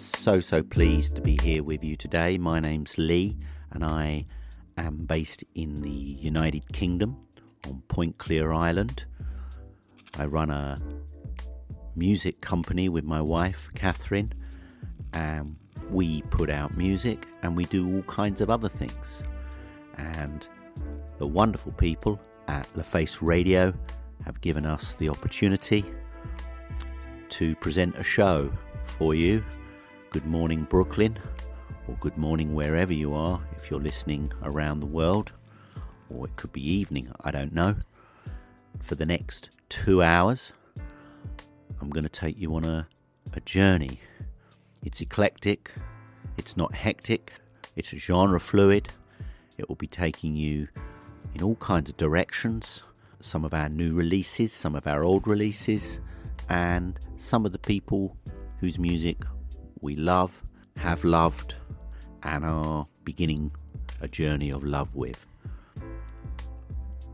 So, so pleased to be here with you today. My name's Lee, and I am based in the United Kingdom on Point Clear Island. I run a music company with my wife, Catherine, and we put out music and we do all kinds of other things. And the wonderful people at The Face Radio have given us the opportunity to present a show for you. Good morning, Brooklyn, or good morning wherever you are if you're listening around the world, or it could be evening, I don't know. For the next two hours, I'm going to take you on a, a journey. It's eclectic, it's not hectic, it's genre fluid. It will be taking you in all kinds of directions. Some of our new releases, some of our old releases, and some of the people whose music we love, have loved, and are beginning a journey of love with.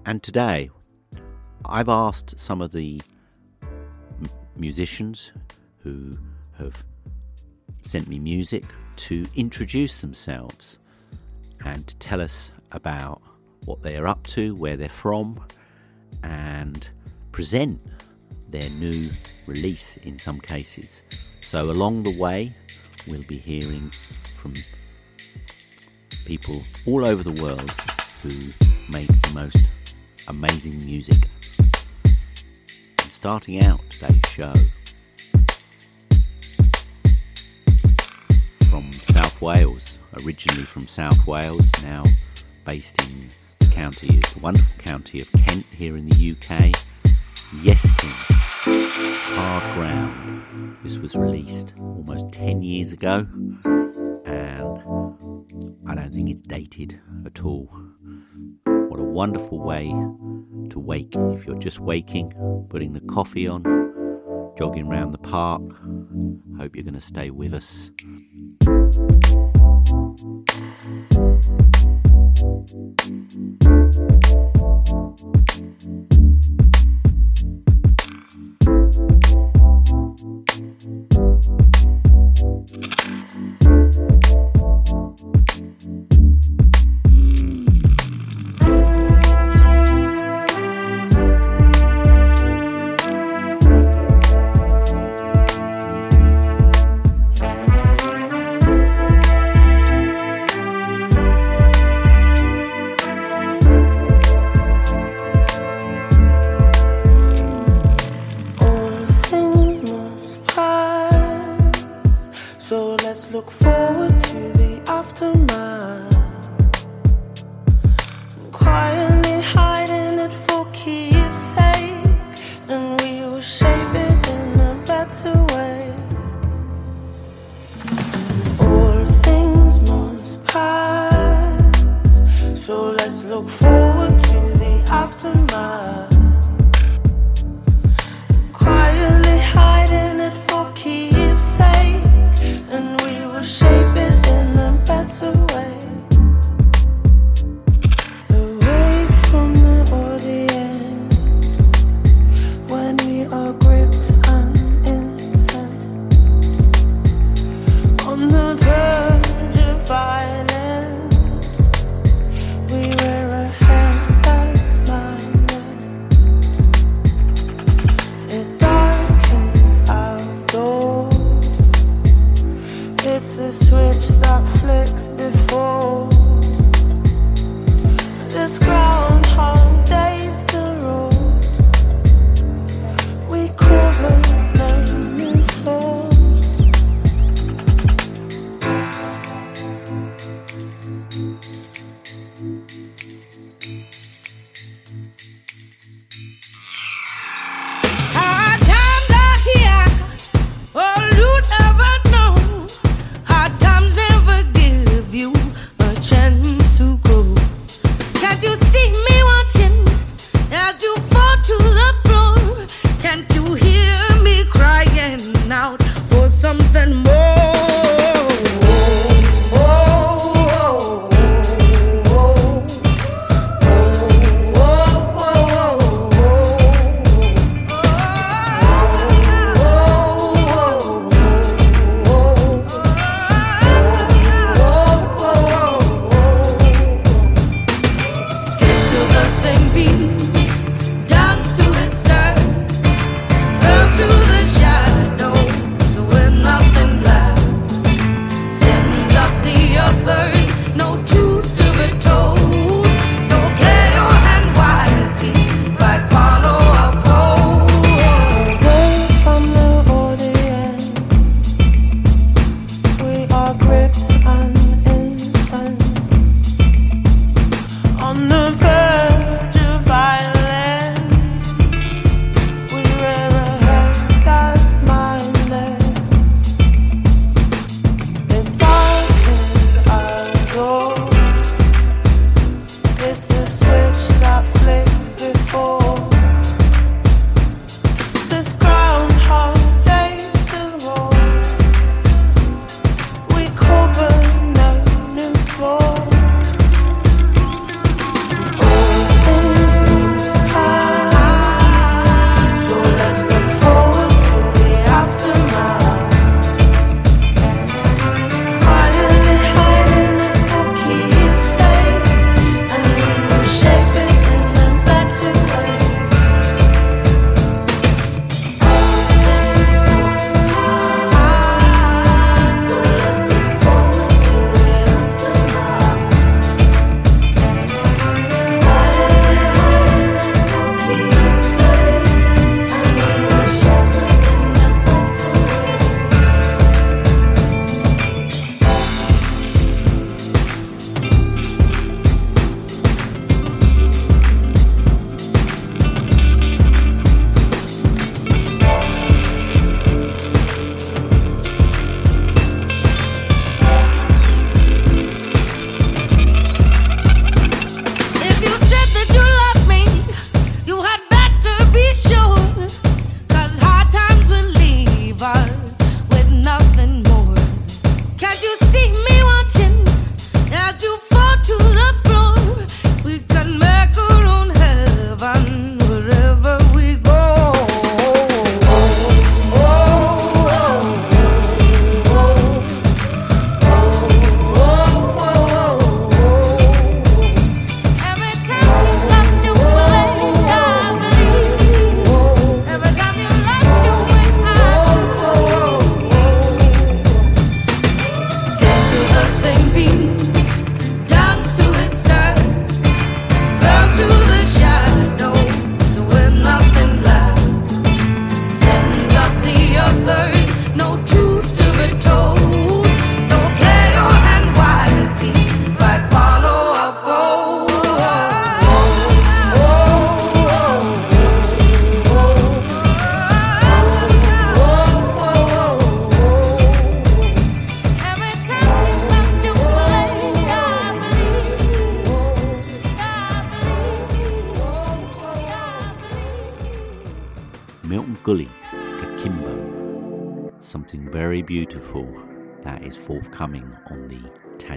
And today, I've asked some of the m- musicians who have sent me music to introduce themselves and to tell us about what they're up to, where they're from, and present their new release in some cases. So, along the way, we'll be hearing from people all over the world who make the most amazing music. And starting out today's show from South Wales, originally from South Wales, now based in the county, the wonderful county of Kent here in the UK. Yeskin, Hard Ground. This was released almost 10 years ago, and I don't think it's dated at all. What a wonderful way to wake if you're just waking, putting the coffee on, jogging round the park. Hope you're going to stay with us. Thank you.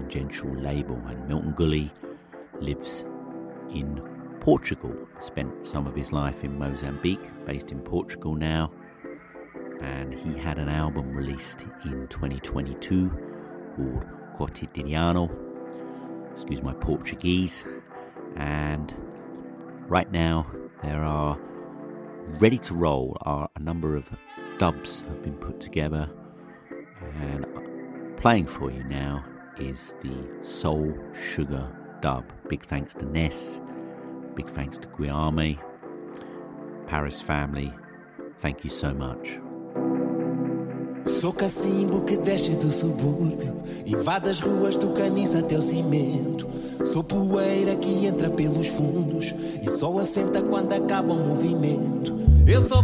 Tangential label. And Milton Gulli lives in Portugal, spent some of his life in Mozambique, based in Portugal now. And he had an album released in 2022 called Quotidiano. Excuse my Portuguese. And right now, there are ready to roll are a number of dubs have been put together and playing for you now is the Soul Sugar dub. Big thanks to Ness, big thanks to Guiame, Paris family. Thank you so much. Sou cacimbo que desce do subúrbio, invade as ruas do até o cimento. Sou poeira que entra pelos fundos e só assenta quando acaba o movimento. Eu sou.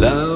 It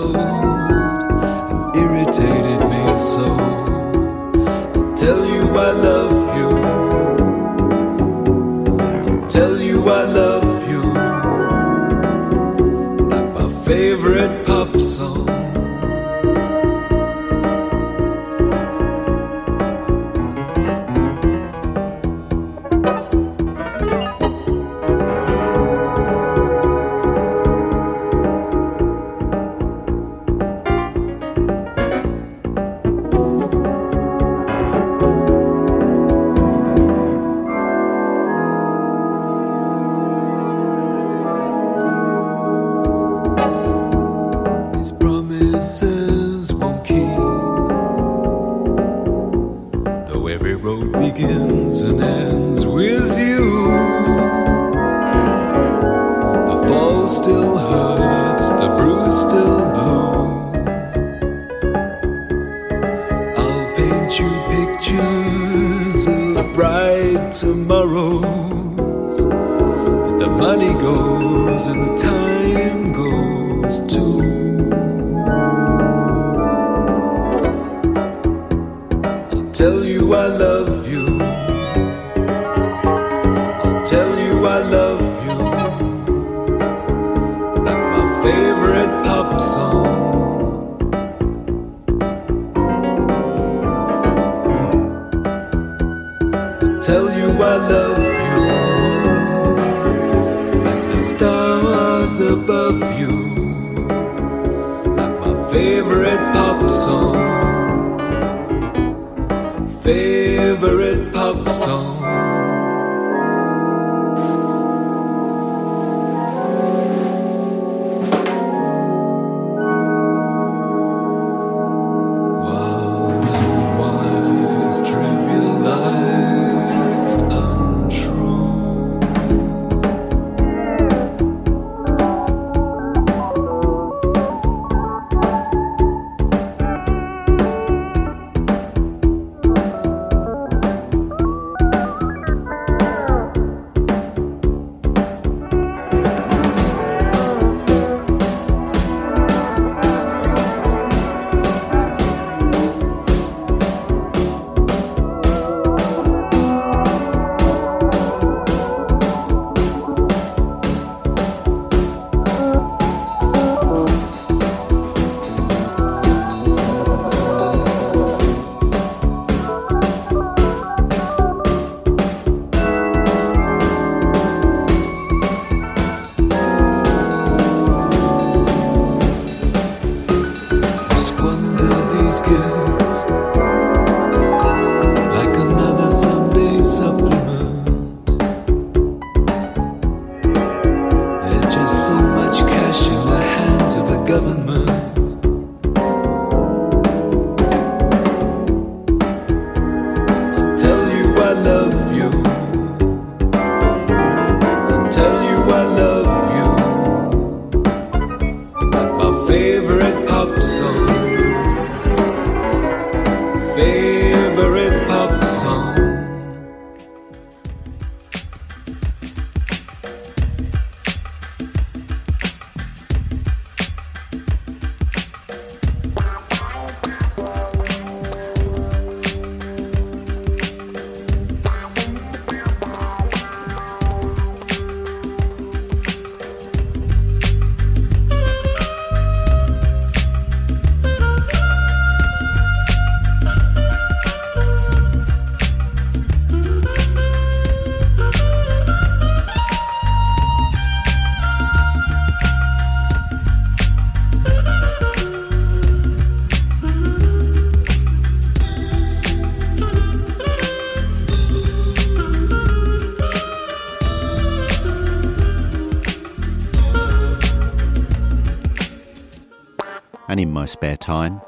spare time,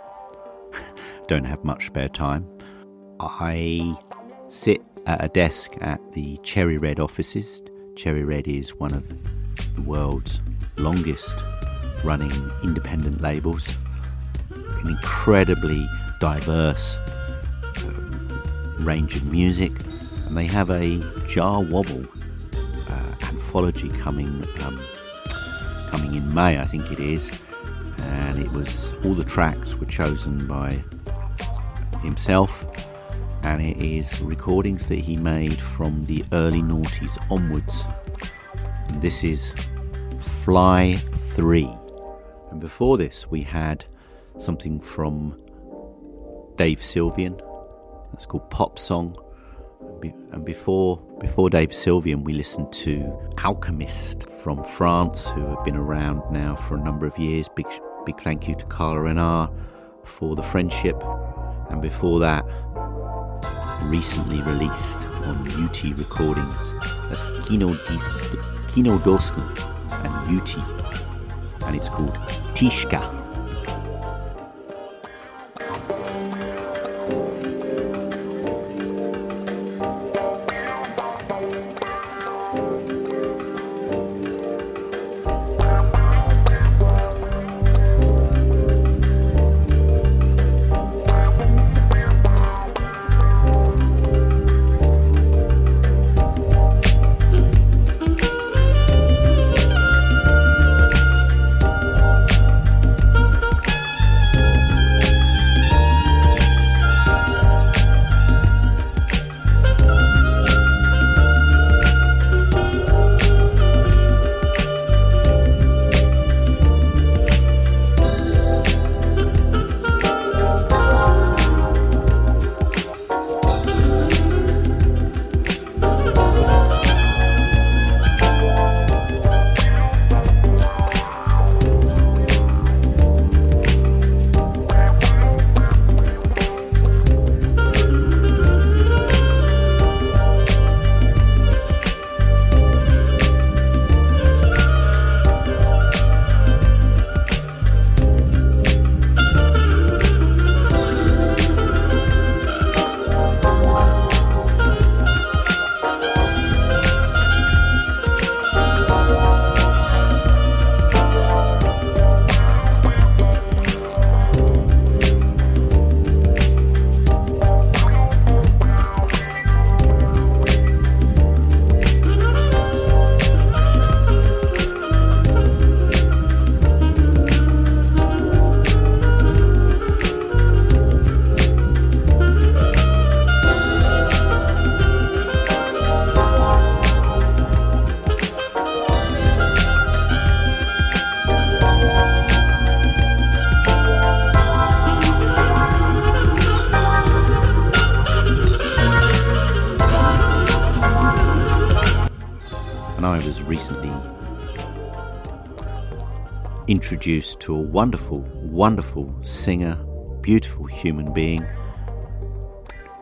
don't have much spare time, I sit at a desk at the Cherry Red offices. Cherry Red is one of the world's longest running independent labels, an incredibly diverse uh, range of music, and they have a Jah Wobble uh, anthology coming um, coming in May, I think it is, and it was all the tracks were chosen by himself and it is recordings that he made from the early noughties onwards. And this is Fly 3. And before this, we had something from Dave Sylvian. It's called Pop Song. And before before Dave Sylvian, we listened to Alchemist from France, who have been around now for a number of years. Big big thank you to Carla Renard for the friendship. And before that, recently released on UT Recordings. That's Kino, Kino Dosku and UT, and it's called Tishka. Introduced to a wonderful, wonderful singer, beautiful human being,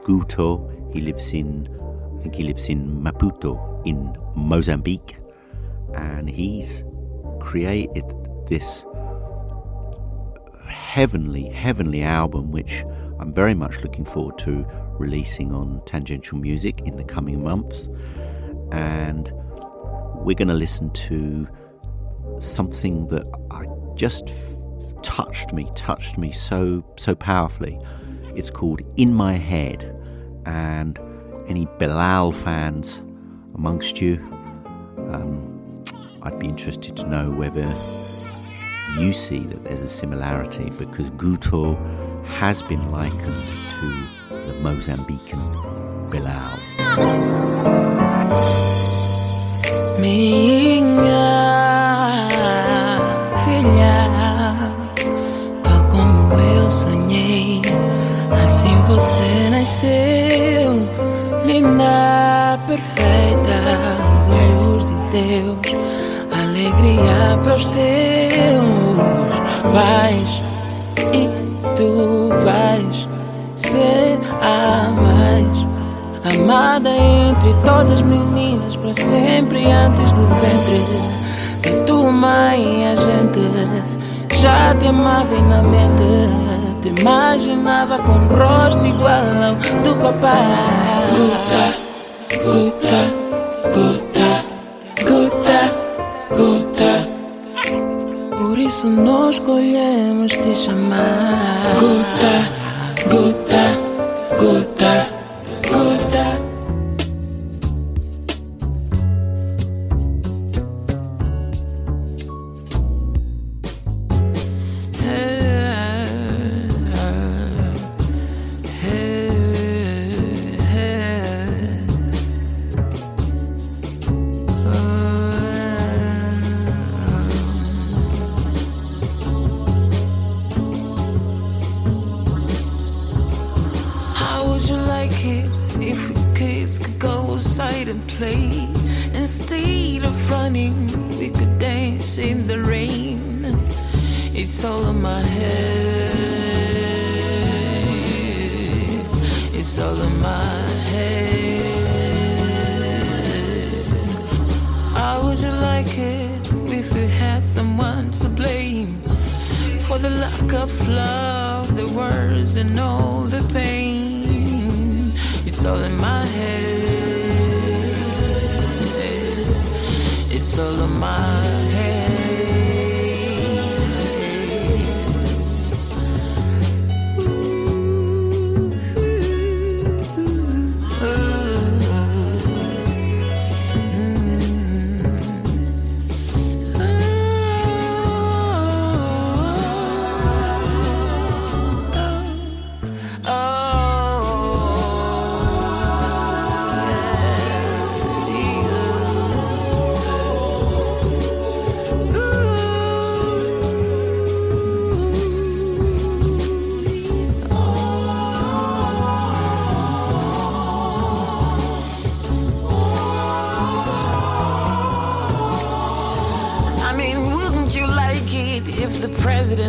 Guto. He lives in, I think he lives in Maputo in Mozambique, and he's created this heavenly, heavenly album, which I'm very much looking forward to releasing on Tangential Music in the coming months. And we're going to listen to something that I just touched me, touched me so so powerfully. It's called In My Head, and any Bilal fans amongst you, um, I'd be interested to know whether you see that there's a similarity because Guto has been likened to the Mozambican Bilal. Minha tal como eu sonhei. Assim você nasceu, linda, perfeita, os olhos de Deus, alegria para os teus. Vais e tu vais ser a mais amada entre todas as meninas para sempre antes do ventre de tua mãe a gente já te amava na mente te imaginava com rosto igual ao do papai. Gota, gota, gota, gota, gota. Por isso nós escolhemos te chamar. Gota, gota, gota,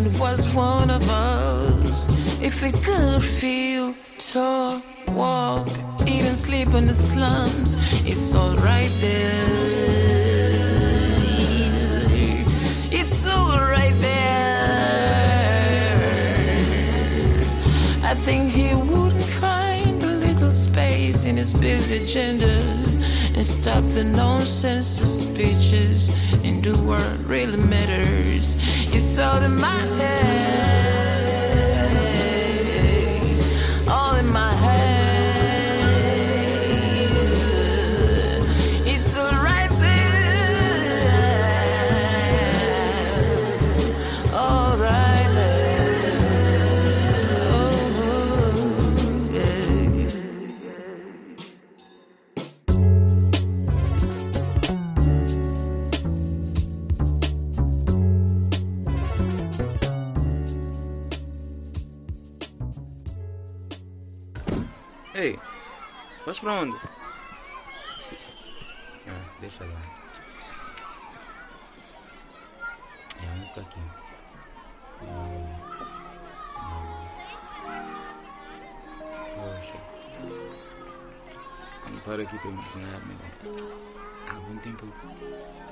was one of us. If we could feel, talk, walk, even sleep in the slums, it's all right there. It's all right there. I think he wouldn't find a little space in his busy agenda and stop the nonsense speeches and do what really matters pra onde? Ah, deixa lá. É, vamos aqui. Poxa. Quando paro aqui para imaginar, meu, há algum tempo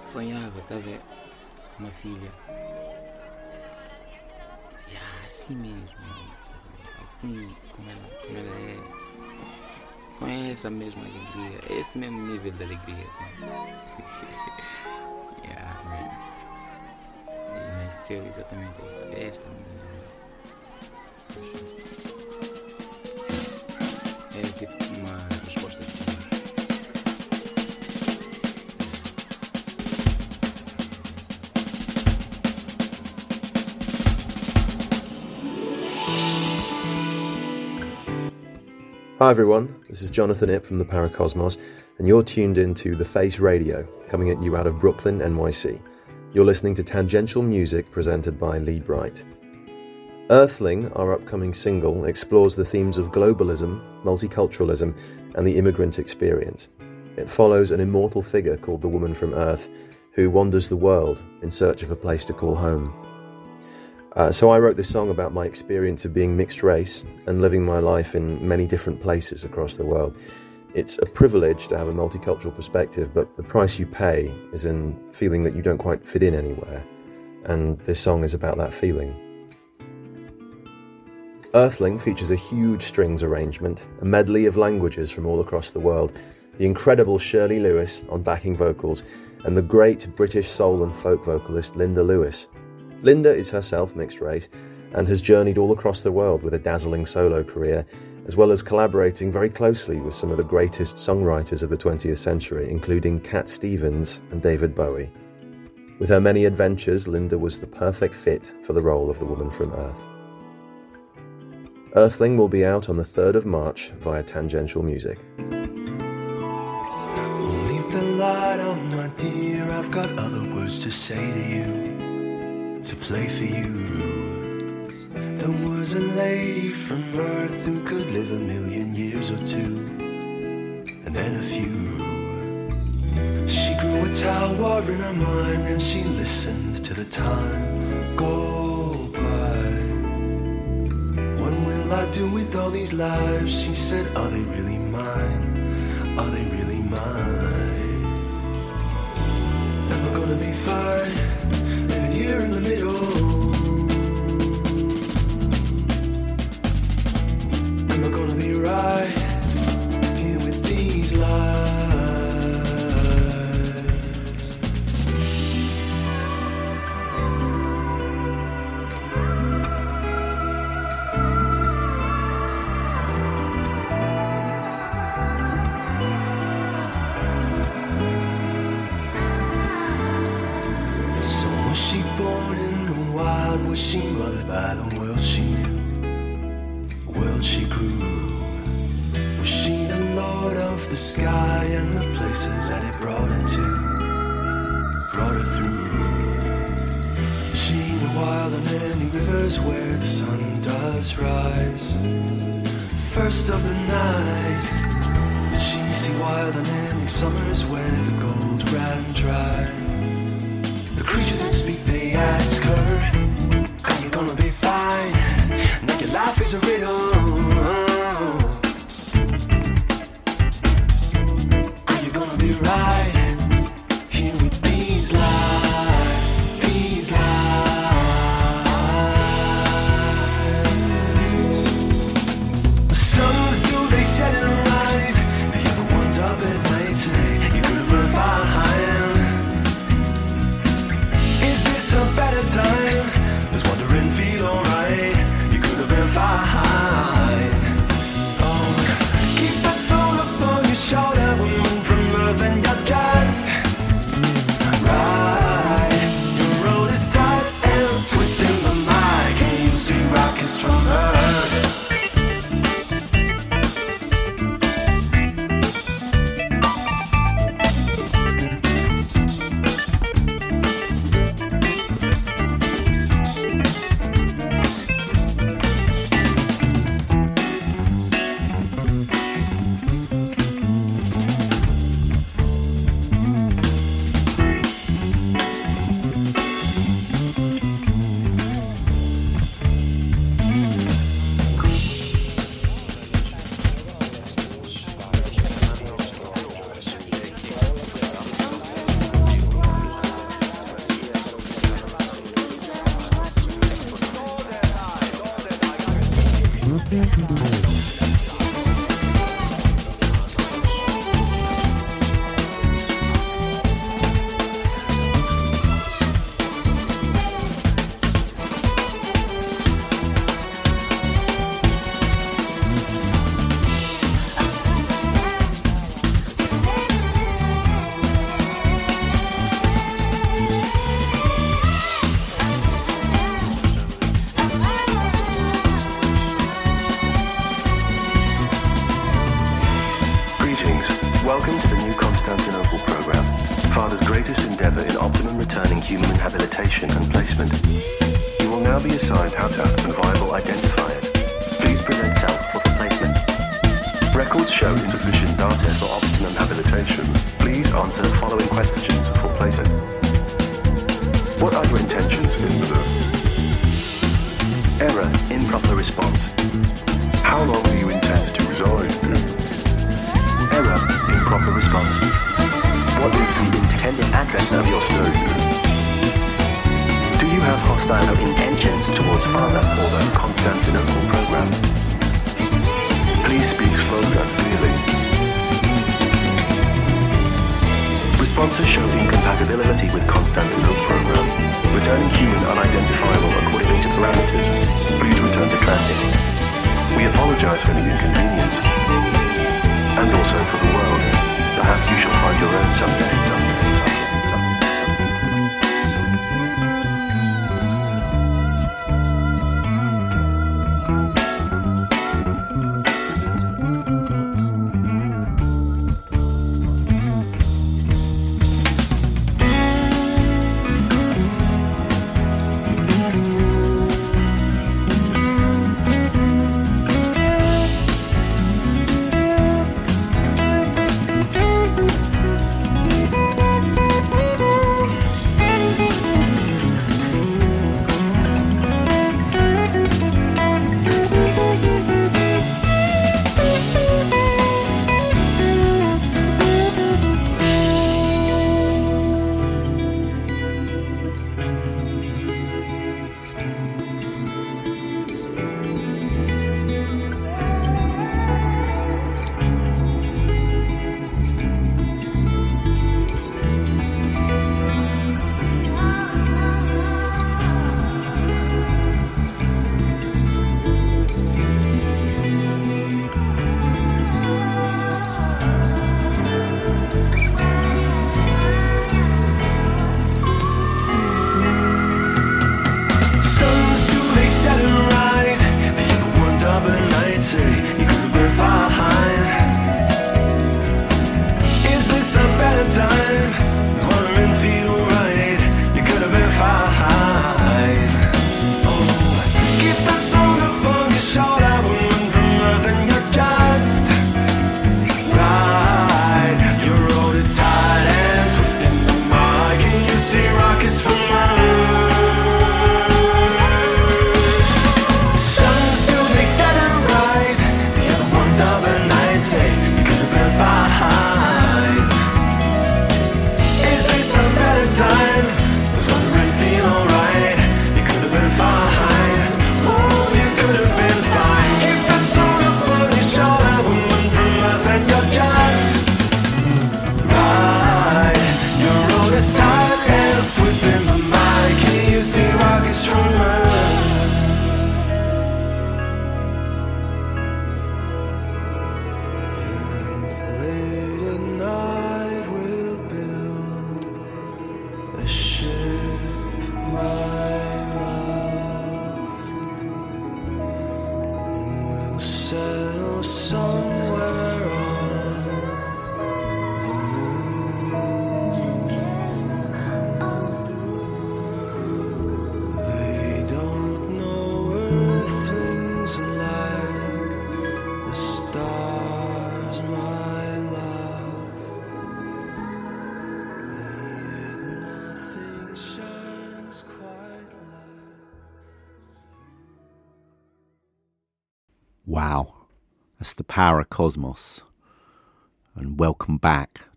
sonhava, tá vendo? Uma filha. E yeah, assim mesmo. Assim como ela, como ela é com essa mesma alegria, esse mesmo nível de alegria. Assim. yeah. E nasceu exatamente esta, esta menina. Hi everyone, this is Jonathan Ip from the Paracosmos, and you're tuned into The Face Radio, coming at you out of Brooklyn, NYC. You're listening to tangential music presented by Lee Bright. Earthling, our upcoming single, explores the themes of globalism, multiculturalism, and the immigrant experience. It follows an immortal figure called the Woman from Earth, who wanders the world in search of a place to call home. Uh, so I wrote this song about my experience of being mixed race and living my life in many different places across the world. It's a privilege to have a multicultural perspective, but the price you pay is in feeling that you don't quite fit in anywhere. And this song is about that feeling. Earthling features a huge strings arrangement, a medley of languages from all across the world, the incredible Shirley Lewis on backing vocals, and the great British soul and folk vocalist Linda Lewis. Linda is herself mixed race and has journeyed all across the world with a dazzling solo career, as well as collaborating very closely with some of the greatest songwriters of the 20th century, including Cat Stevens and David Bowie. With her many adventures, Linda was the perfect fit for the role of the woman from Earth. Earthling will be out on the 3rd of March via Tangential Music. Leave the light on, my dear. I've got other words to say to you, to play for you. There was a lady from Earth who could live a million years or two, and then a few. She grew a tower in her mind, and she listened to the time go by. What will I do with all these lives? She said, Are they really mine? Are they really mine? Am I gonna be fine in the middle? First of the night. Did she see wild on any summers where the gold ran dry? The creatures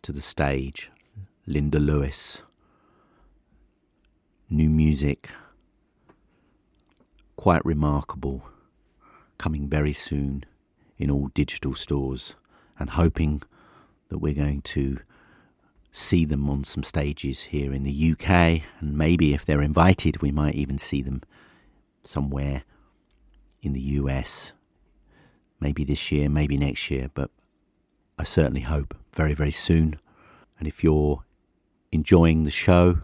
to the stage, Linda Lewis. New music, quite remarkable, coming very soon in all digital stores, and hoping that we're going to see them on some stages here in the UK, and maybe if they're invited, we might even see them somewhere in the US maybe this year, maybe next year, but I certainly hope very, very soon. And if you're enjoying the show,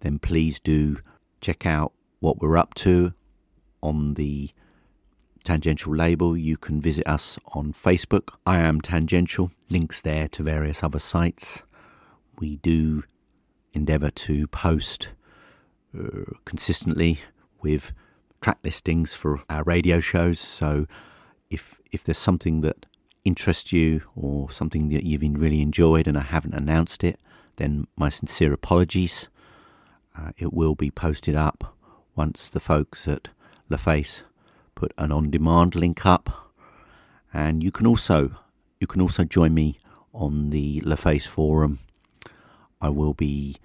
then please do check out what we're up to on the Tangential label. You can visit us on Facebook. I am Tangential. Links there to various other sites. We do endeavour to post uh, consistently with track listings for our radio shows. So if if there's something that interests you or something that you've really enjoyed and I haven't announced it, then my sincere apologies. Uh, it will be posted up once the folks at The Face put an on-demand link up, and you can also you can also join me on the LaFace forum. I will be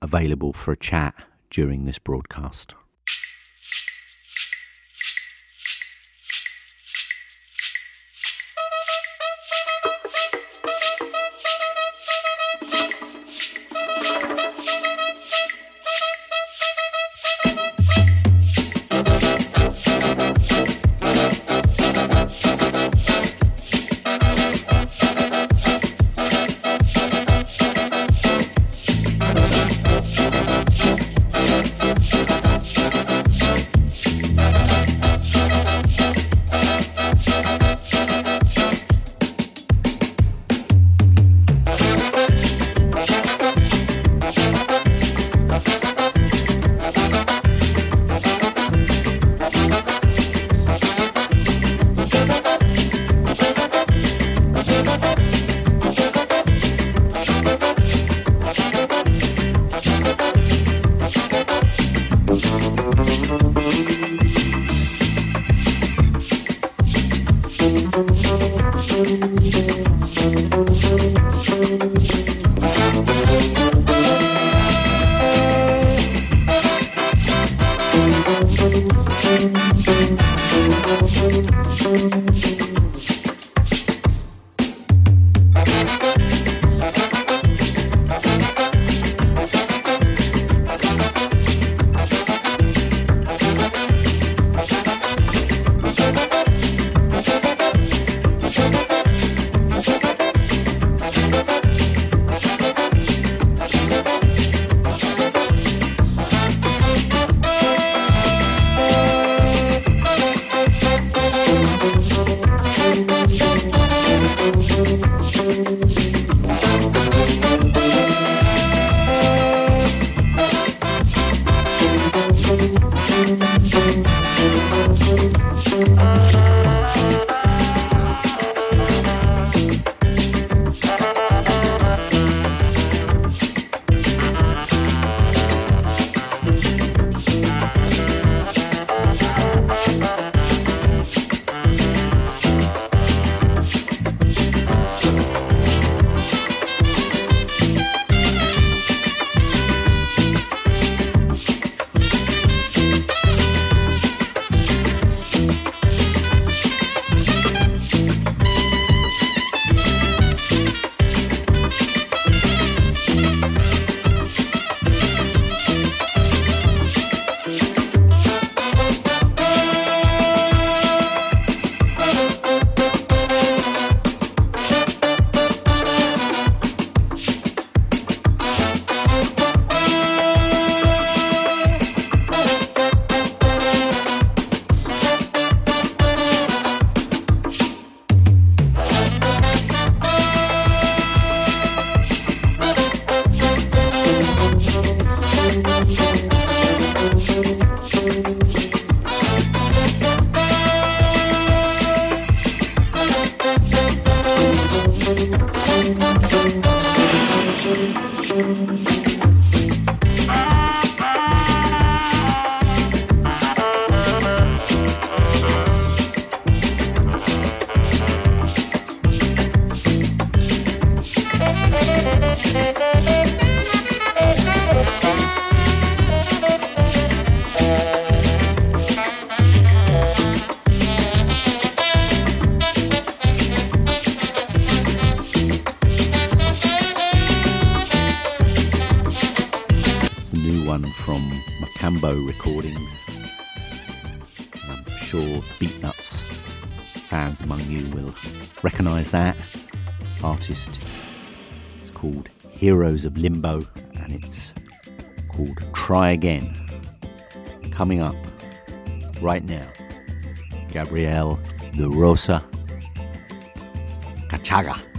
available for a chat during this broadcast. of limbo, and it's called Try Again. Coming up right now, Gabrielle the Rosa Cachaga.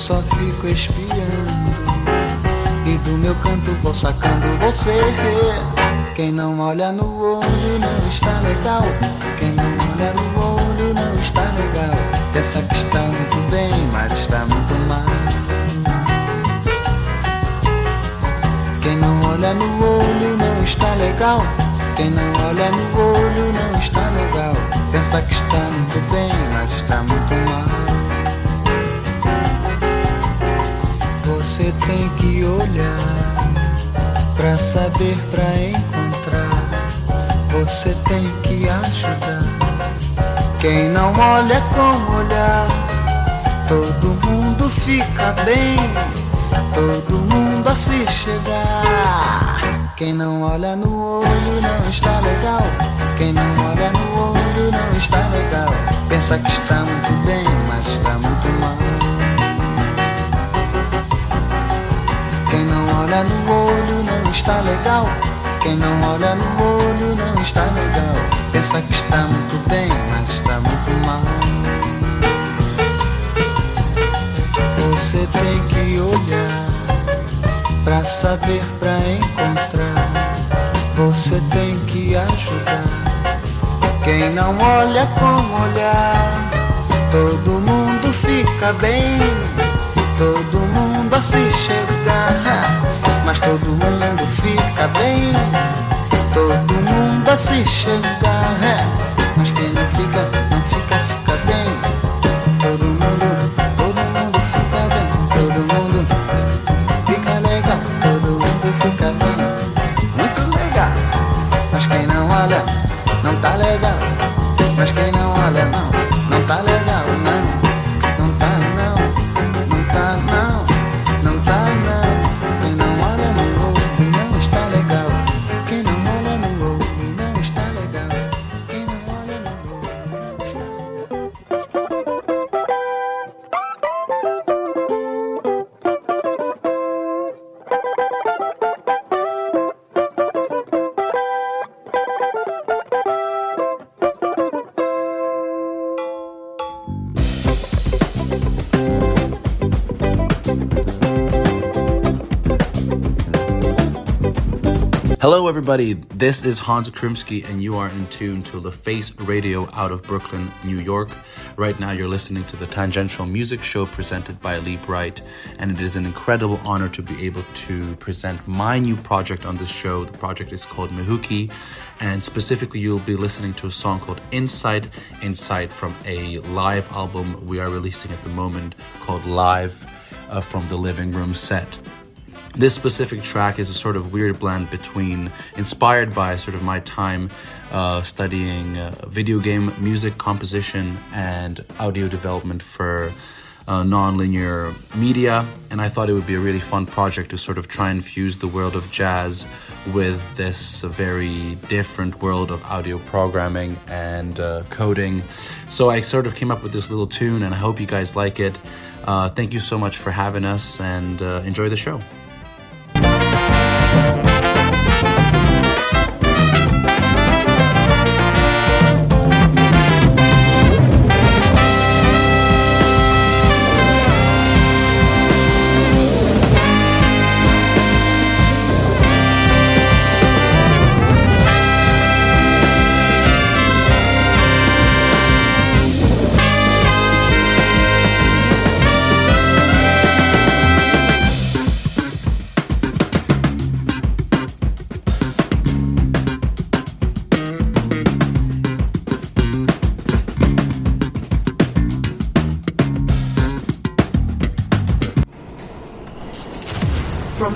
Só fico espiando. E do meu canto vou sacando você. Quem não olha no olho não está legal. Quem não olha no olho não está legal. Pensa que está muito bem, mas está muito mal. Quem não olha no olho não está legal. Quem não olha no olho não está legal. Pensa que está muito bem, mas está muito Você tem que olhar pra saber, pra encontrar. Você tem que ajudar. Quem não olha com olhar, todo mundo fica bem. Todo mundo a se chegar. Quem não olha no olho não está legal. Quem não olha no olho não está legal. Pensa que está muito bem, mas está muito olha no olho não está legal. Quem não olha no olho não está legal. Pensa que está muito bem, mas está muito mal. Você tem que olhar pra saber, pra encontrar. Você tem que ajudar. Quem não olha com olhar, todo mundo fica bem. Todo mundo a se chegar, mas todo mundo fica bem. Todo mundo se chegar, mas quem não fica, não everybody. This is Hans Krumsky, and you are in tune to the Face Radio out of Brooklyn, New York. Right now, you're listening to the Tangential Music Show presented by Lee Bright, and it is an incredible honor to be able to present my new project on this show. The project is called Mehuki, and specifically, you'll be listening to a song called Inside Inside from a live album we are releasing at the moment called Live uh, from the Living Room Set. This specific track is a sort of weird blend between inspired by sort of my time uh, studying uh, video game music composition and audio development for uh, non-linear media. And i thought it would be a really fun project to sort of try and fuse the world of jazz with this very different world of audio programming and uh, coding. So i sort of came up with this little tune and i hope you guys like it. Uh, thank you so much for having us and uh, enjoy the show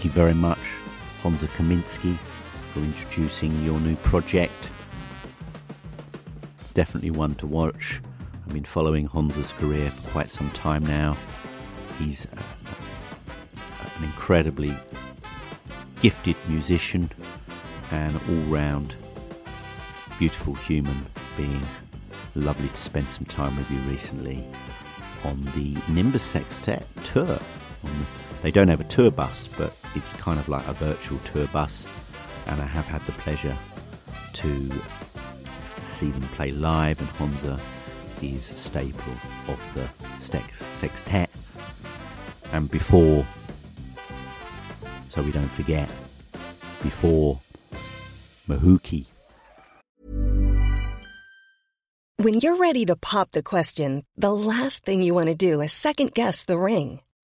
Thank you very much, Honza Kaminsky, for introducing your new project. Definitely one to watch. I've been following Honza's career for quite some time now. He's an incredibly gifted musician and all round beautiful human being. Lovely to spend some time with you recently on the Nimbus Sextet tour. They don't have a tour bus, but it's kind of like a virtual tour bus, and I have had the pleasure to see them play live, and Honza is a staple of the Sextet. And before, so we don't forget, before Mahuki When you're ready to pop the question, the last thing you want to do is second guess the ring.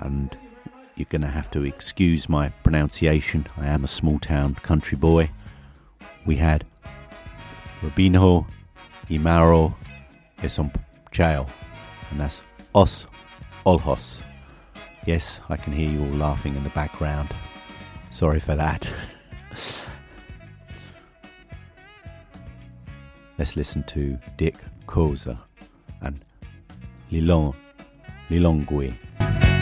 And you're going to have to excuse my pronunciation. I am a small town country boy. We had Rabinho, Imaro, Esomp Chao, and that's Os Olhos. Yes, I can hear you all laughing in the background. Sorry for that. Let's listen to Dick Koza and Lilong Lilongwe.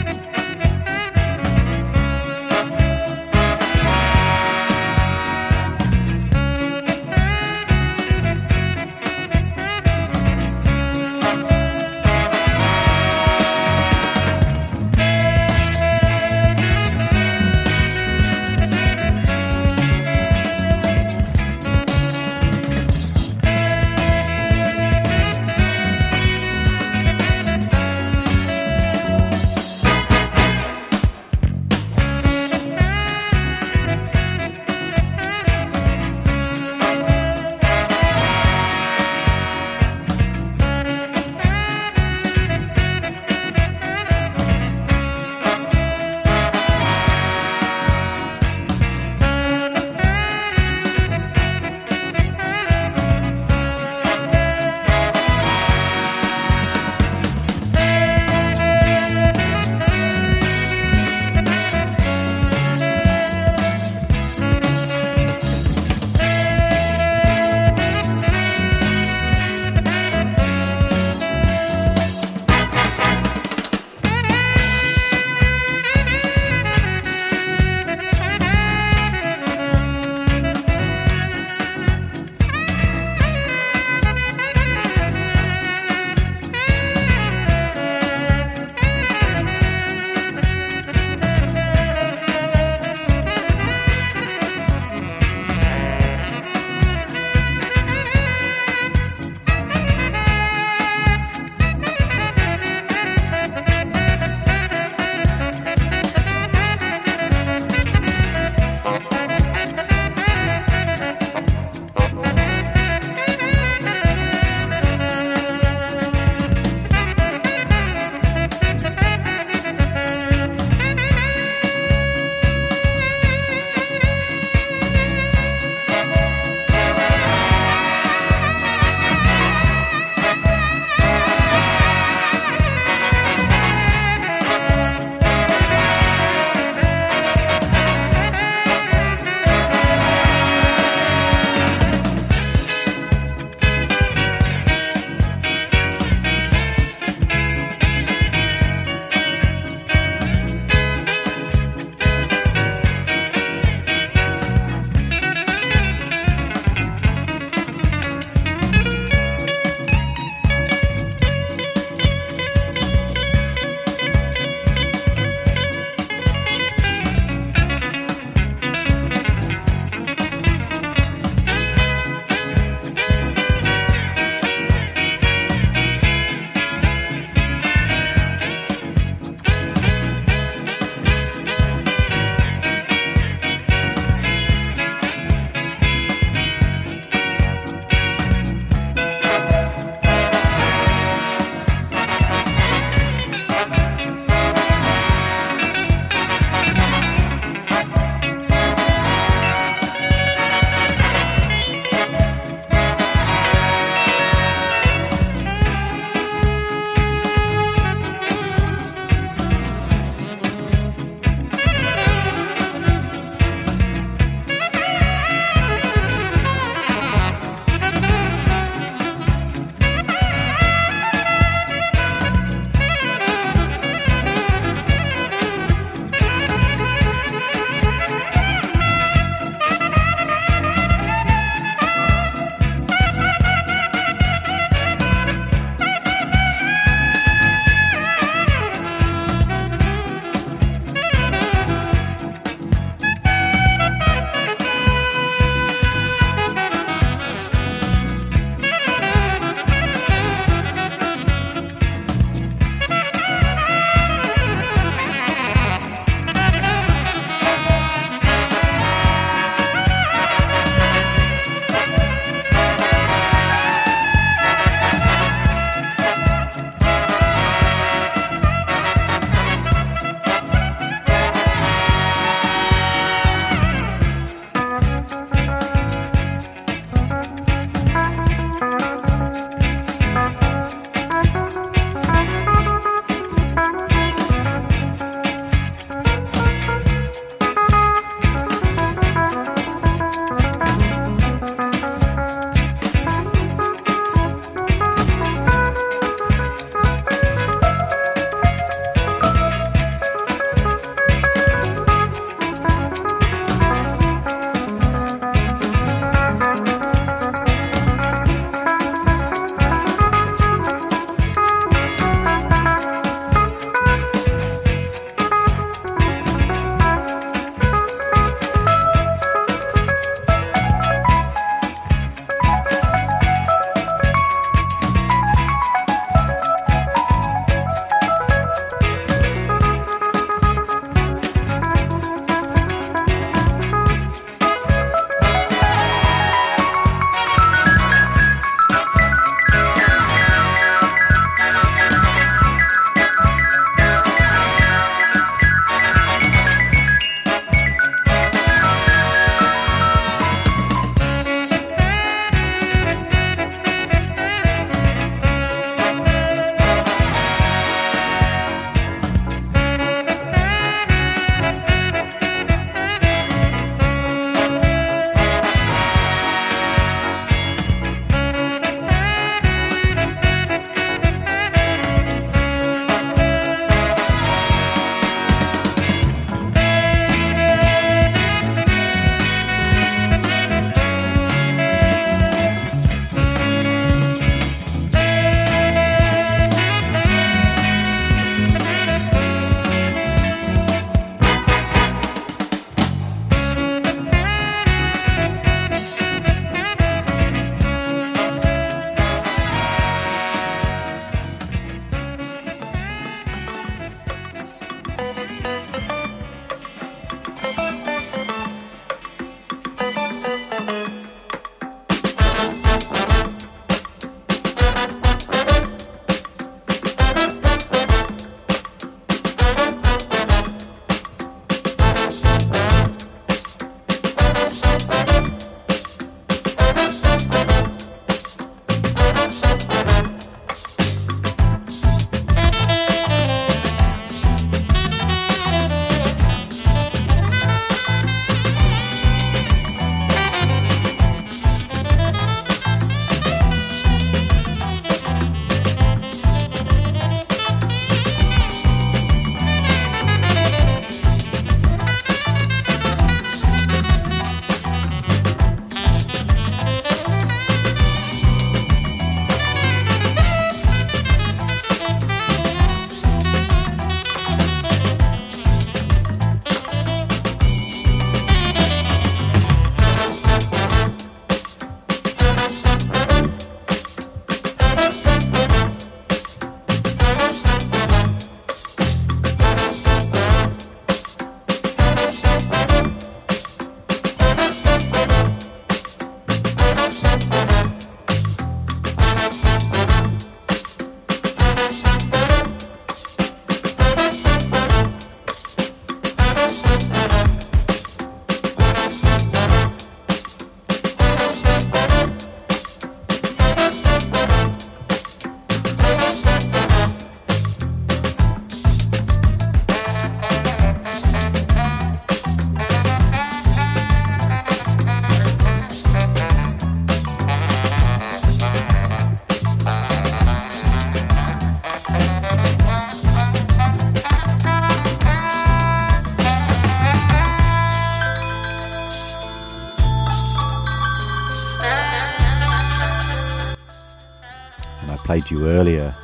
You earlier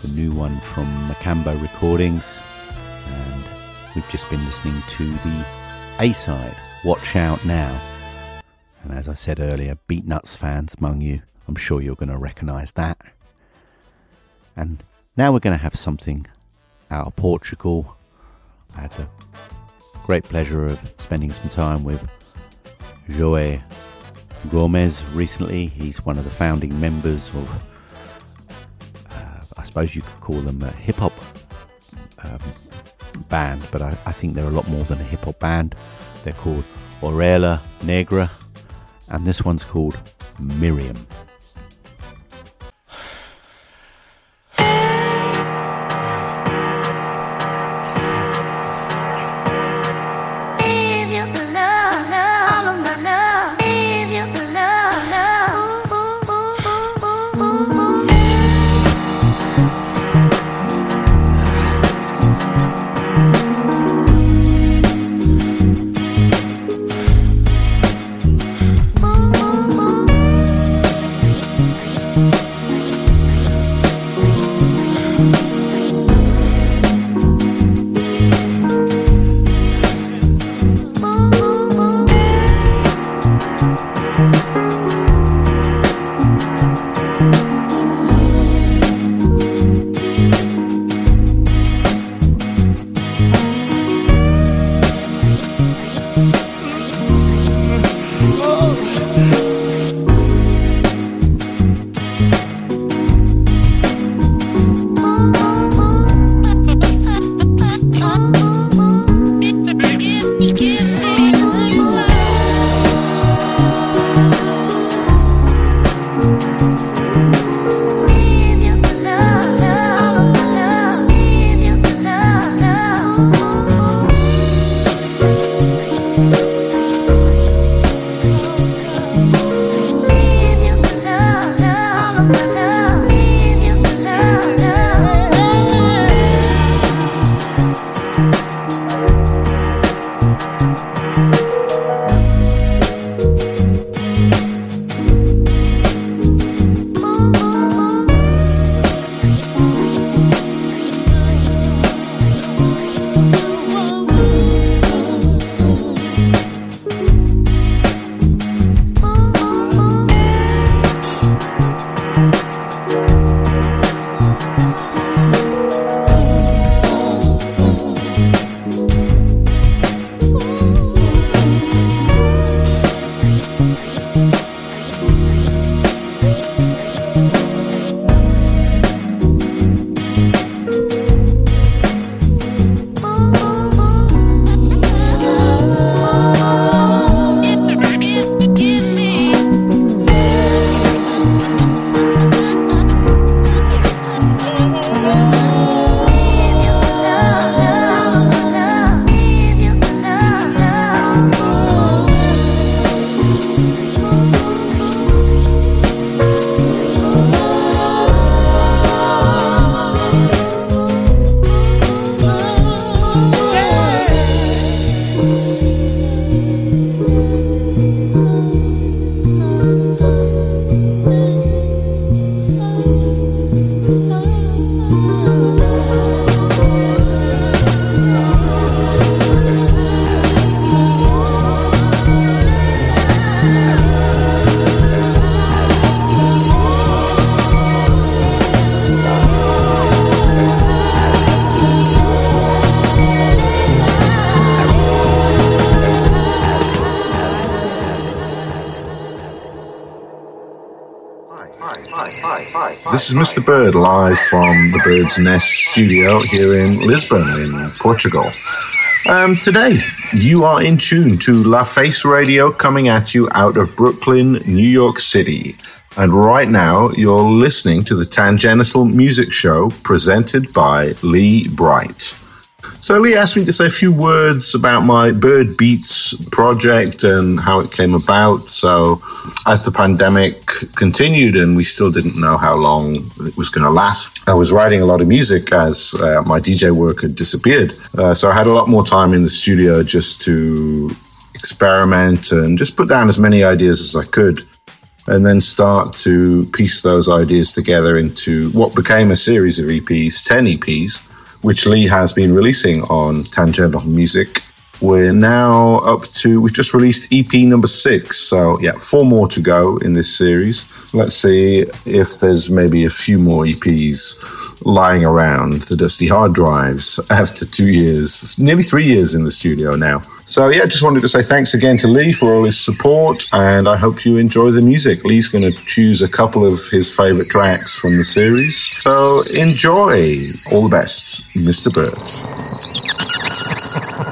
the new one from Macambo Recordings, and we've just been listening to the A side, Watch Out Now. And as I said earlier, Beatnuts fans among you, I'm sure you're going to recognise that. And now we're going to have something out of Portugal. I had the great pleasure of spending some time with Joe Gomez recently. He's one of the founding members of, suppose you could call them a hip hop um, band, but I, I think they're a lot more than a hip hop band. They're called Orelha Negra, and this one's called Miriam. This is Mr. Bird live from the Bird's Nest studio here in Lisbon, in Portugal. Um, today, you are in tune to La Face Radio coming at you out of Brooklyn, New York City. And right now, you're listening to the Tangential Music Show presented by Lee Bright. So, Lee asked me to say a few words about my Bird Beats project and how it came about. So, as the pandemic continued and we still didn't know how long it was going to last, I was writing a lot of music as uh, my DJ work had disappeared. Uh, so, I had a lot more time in the studio just to experiment and just put down as many ideas as I could. and then start to piece those ideas together into what became a series of EPs, 10 EPs, which Lee has been releasing on Tangential Music. We're now up to, we've just released EP number six. So, yeah, four more to go in this series. Let's see if there's maybe a few more EPs lying around the dusty hard drives after two years, nearly three years in the studio now. So, yeah, just wanted to say thanks again to Lee for all his support, and I hope you enjoy the music. Lee's going to choose a couple of his favorite tracks from the series. So, enjoy. All the best, Mr. Bird.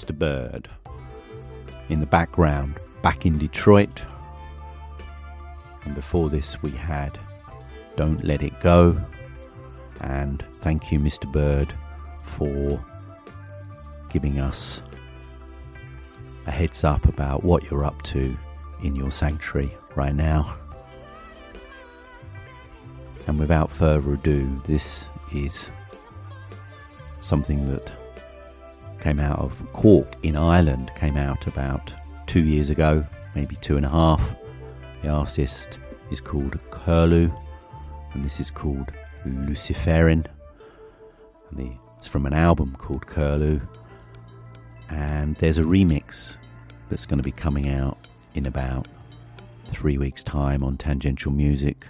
Mr. Bird. In the background, back in Detroit. And before this, we had Don't Let It Go. And thank you, Mr. Bird, for giving us a heads up about what you're up to in your sanctuary right now. And without further ado, this is something that came out of Cork in Ireland, came out about two years ago, maybe two and a half. The artist is called Curlew, and this is called Luciferin. And the, it's from an album called Curlew, and there's a remix that's going to be coming out in about three weeks' time on Tangential Music,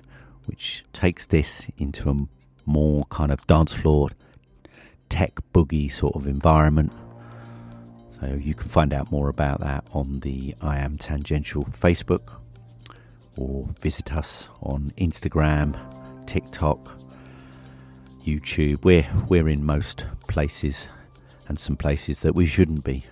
which takes this into a more kind of dance floor, tech boogie sort of environment. So you can find out more about that on the I Am Tangential Facebook or visit us on Instagram, TikTok, YouTube. We're we're in most places and some places that we shouldn't be.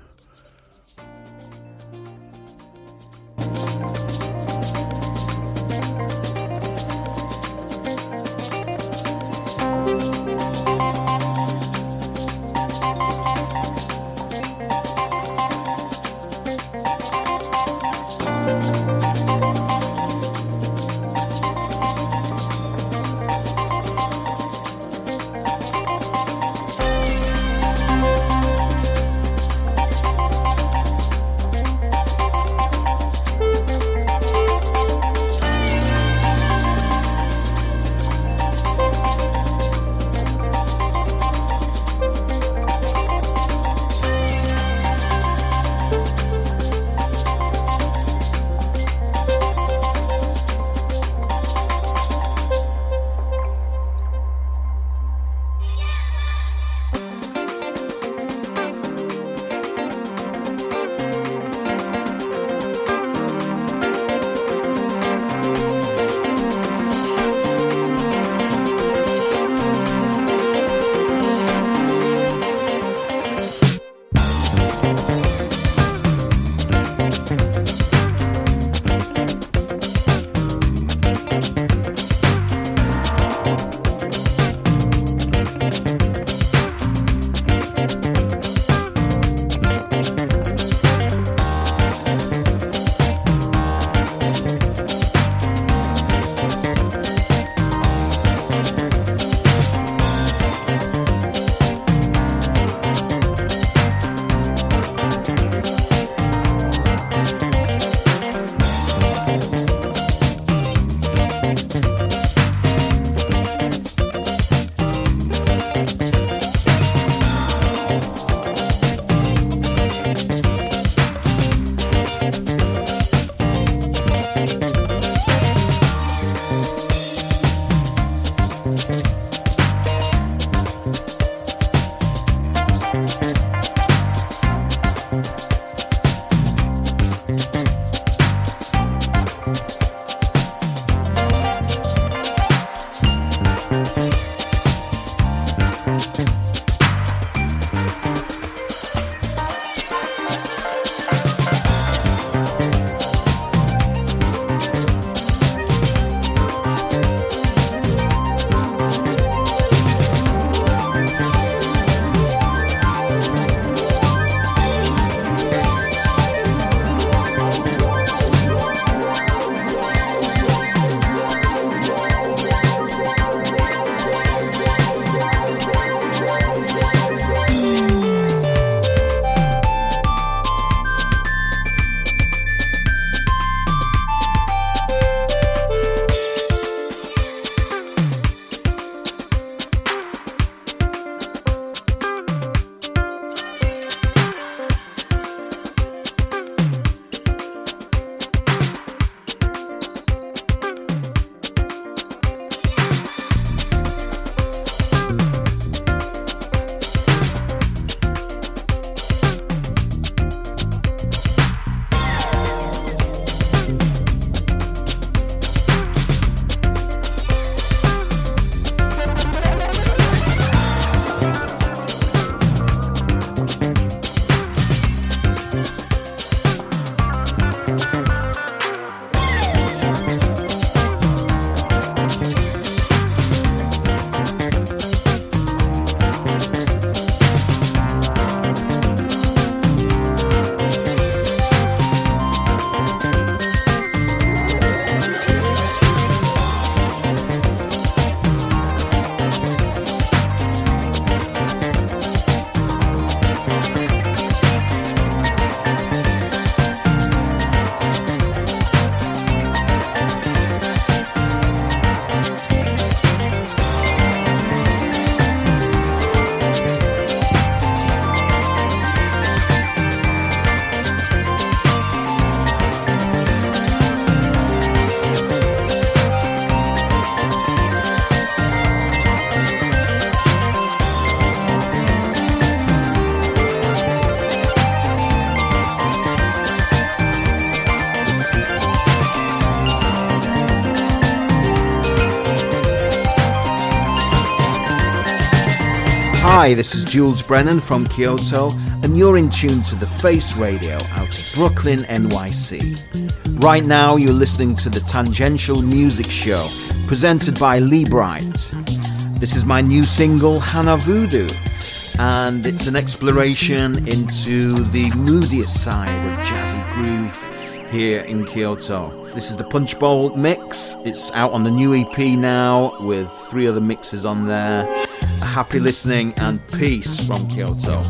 Hi, this is Jules Brennan from Kyoto, and you're in tune to the Face Radio out of Brooklyn, NYC. Right now, you're listening to the Tangential Music Show, presented by Lee Bright. This is my new single, Hana Voodoo, and it's an exploration into the moodiest side of jazzy groove here in Kyoto. This is the Punch Bowl mix. It's out on the new EP now with three other mixes on there. Happy listening and peace from Kyoto.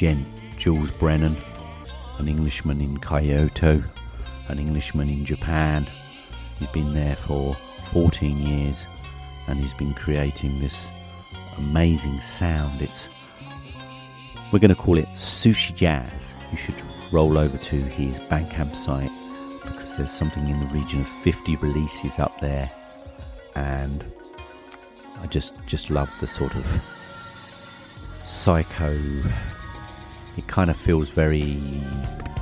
Gent Jules Brennan an Englishman in Kyoto, an Englishman in Japan. He's been there for 14 years and he's been creating this amazing sound. It's we're going to call it sushi jazz. You should roll over to his Bandcamp site because there's something in the region of 50 releases up there, and I just just love the sort of psycho. It kind of feels very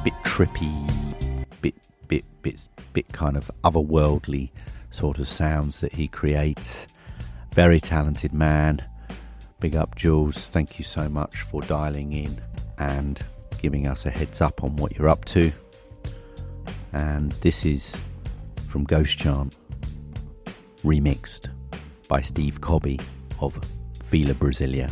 bit trippy, bit bit bit bit kind of otherworldly sort of sounds that he creates. Very talented man. Big up, Jules. Thank you so much for dialing in and giving us a heads up on what you're up to. And this is from Ghost Chant, remixed by Steve Cobby of Fila Brazillia.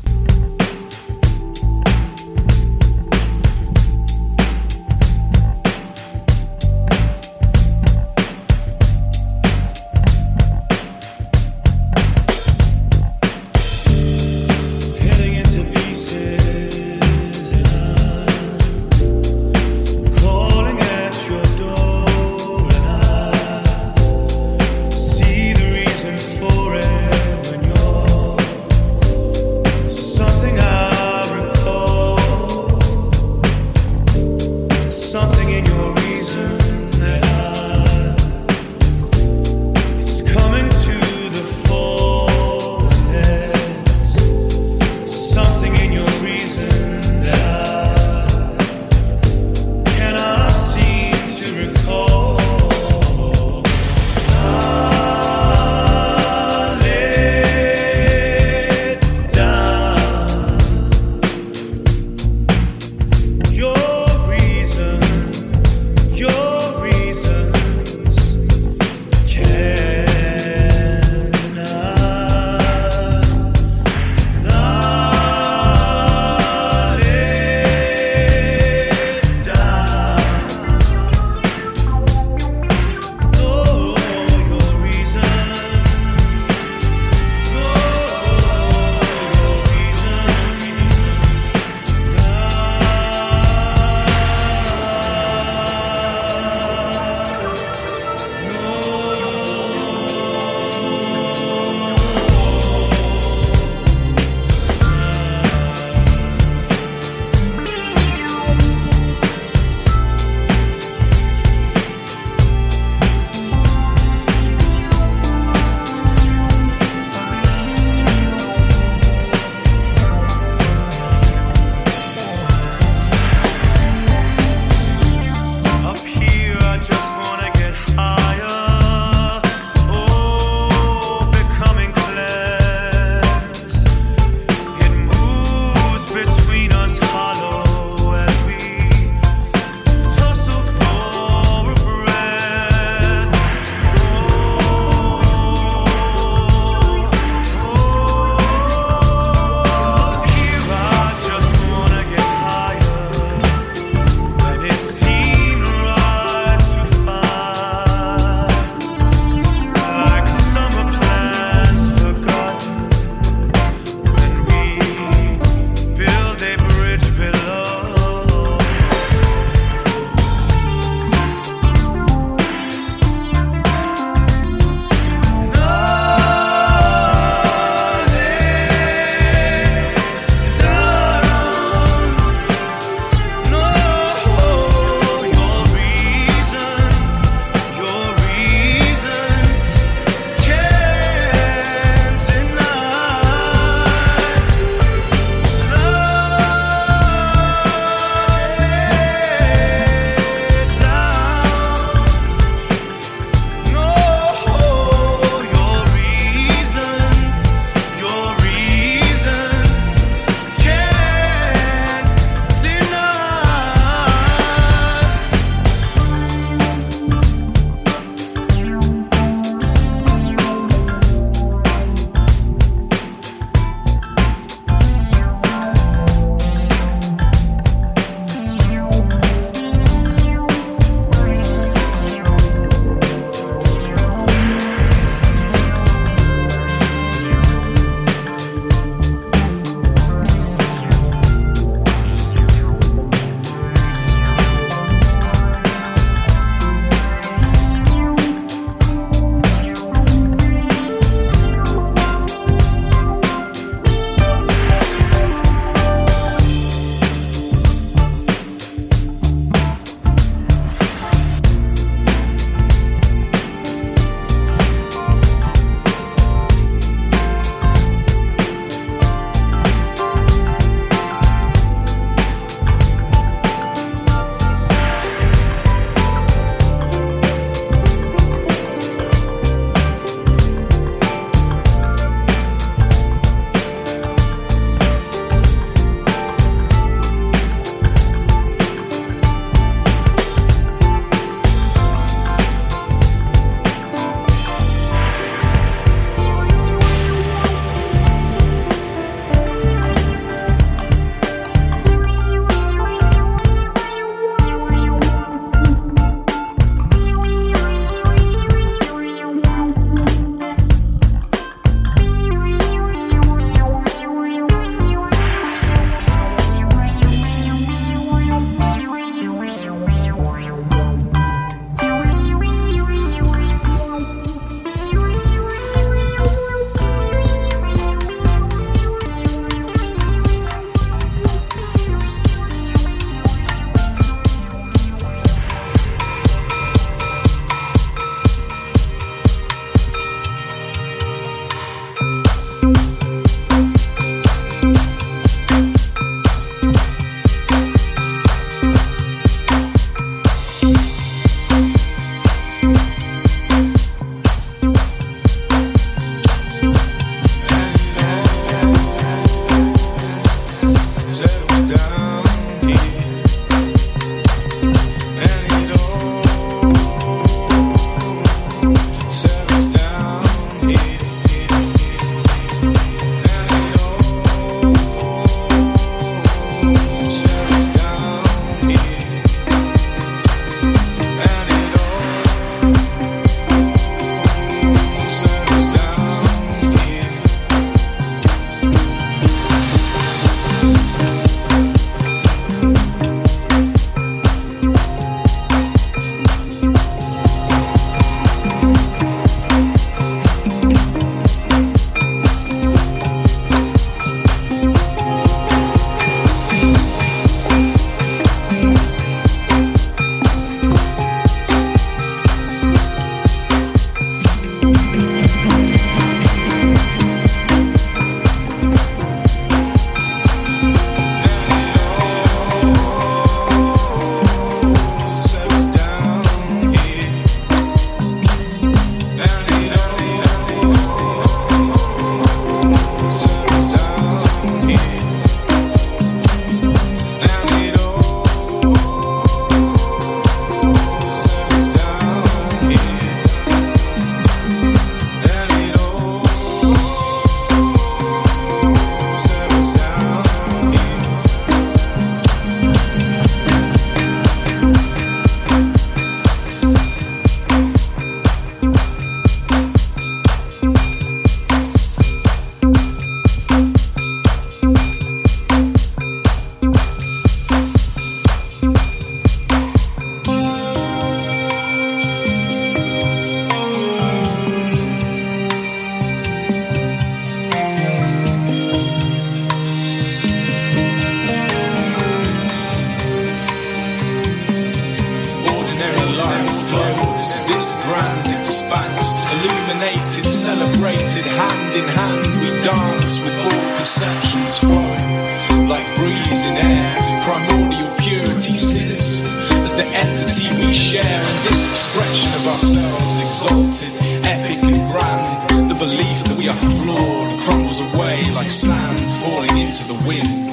flows. This grand expanse, illuminated, celebrated, hand in hand, we dance with all perceptions flowing. Like breeze in air, primordial purity sits as the entity we share. in this expression of ourselves, exalted, epic and grand, the belief that we are flawed crumbles away like sand falling into the wind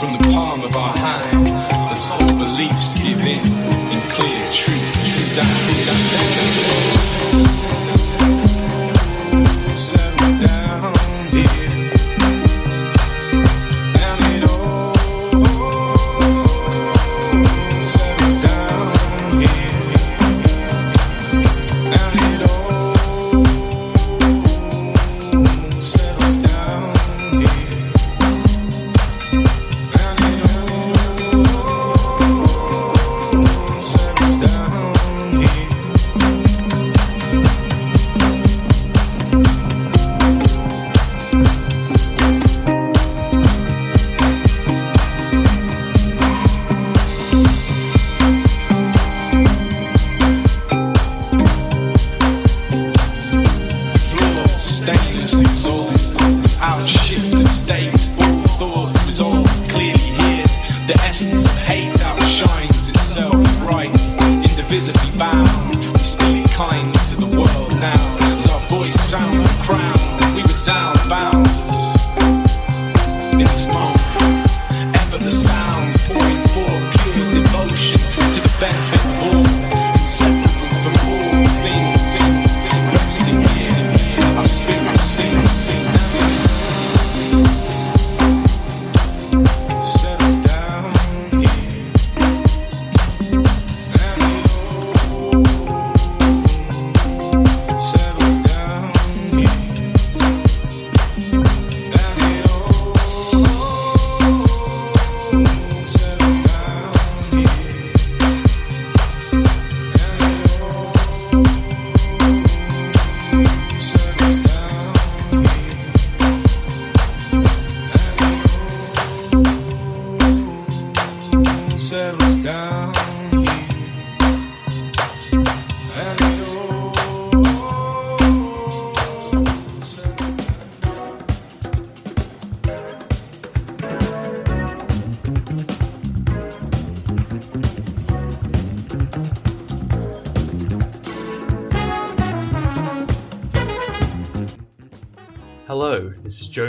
from the palm of our hand as all beliefs give in in clear truth. dance.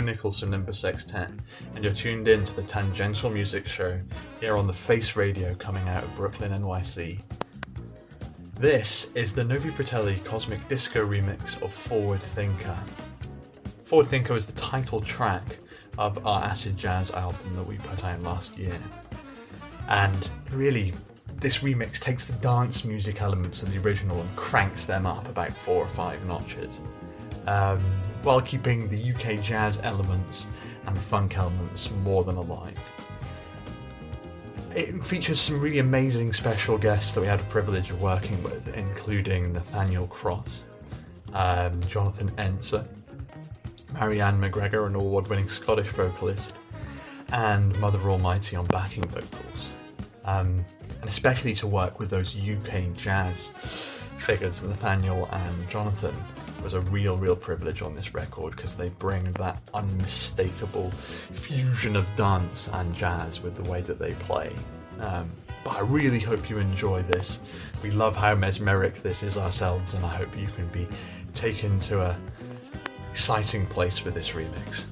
Nicholson Number Sextet, and you're tuned in to the Tangential Music Show here on the Face Radio coming out of Brooklyn, NYC. This is the Novi Fratelli Cosmic Disco remix of Forward Thinker. Forward Thinker is the title track of our acid jazz album that we put out last year. And really, this remix takes the dance music elements of the original and cranks them up about four or five notches. Um, while keeping the UK jazz elements and funk elements more than alive. It features some really amazing special guests that we had the privilege of working with, including Nathaniel Cross, um, Jonathan Enser, Marianne McGregor, an award winning Scottish vocalist, and Mother Almighty on backing vocals. Um, and especially to work with those UK jazz figures, Nathaniel and Jonathan, was a real, real privilege on this record because they bring that unmistakable fusion of dance and jazz with the way that they play. Um, but I really hope you enjoy this. We love how mesmeric this is ourselves, and I hope you can be taken to a exciting place with this remix.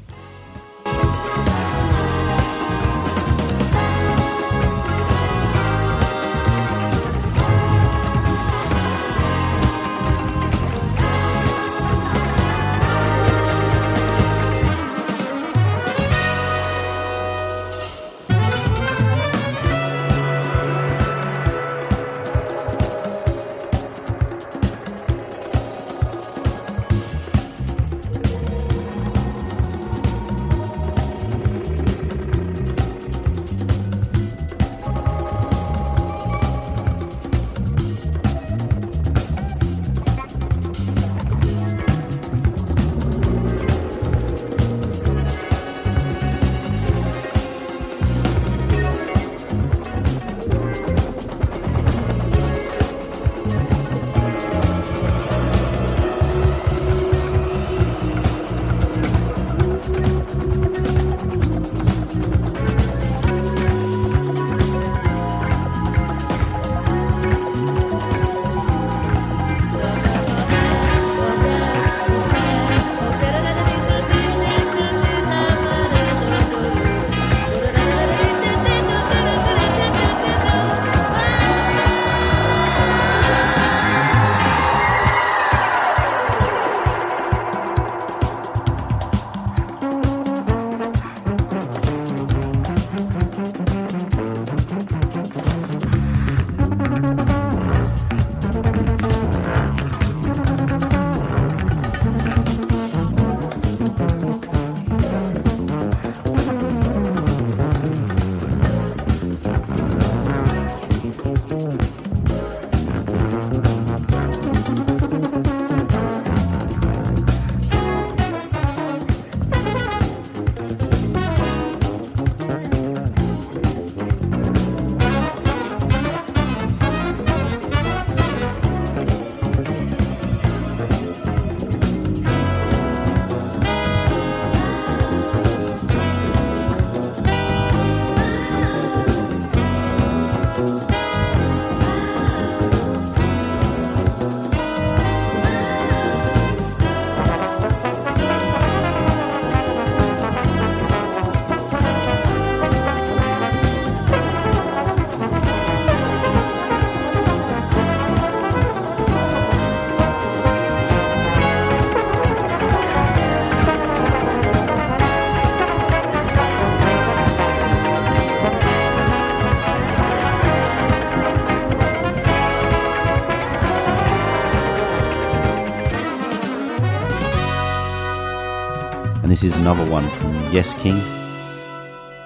This is another one from Yes King.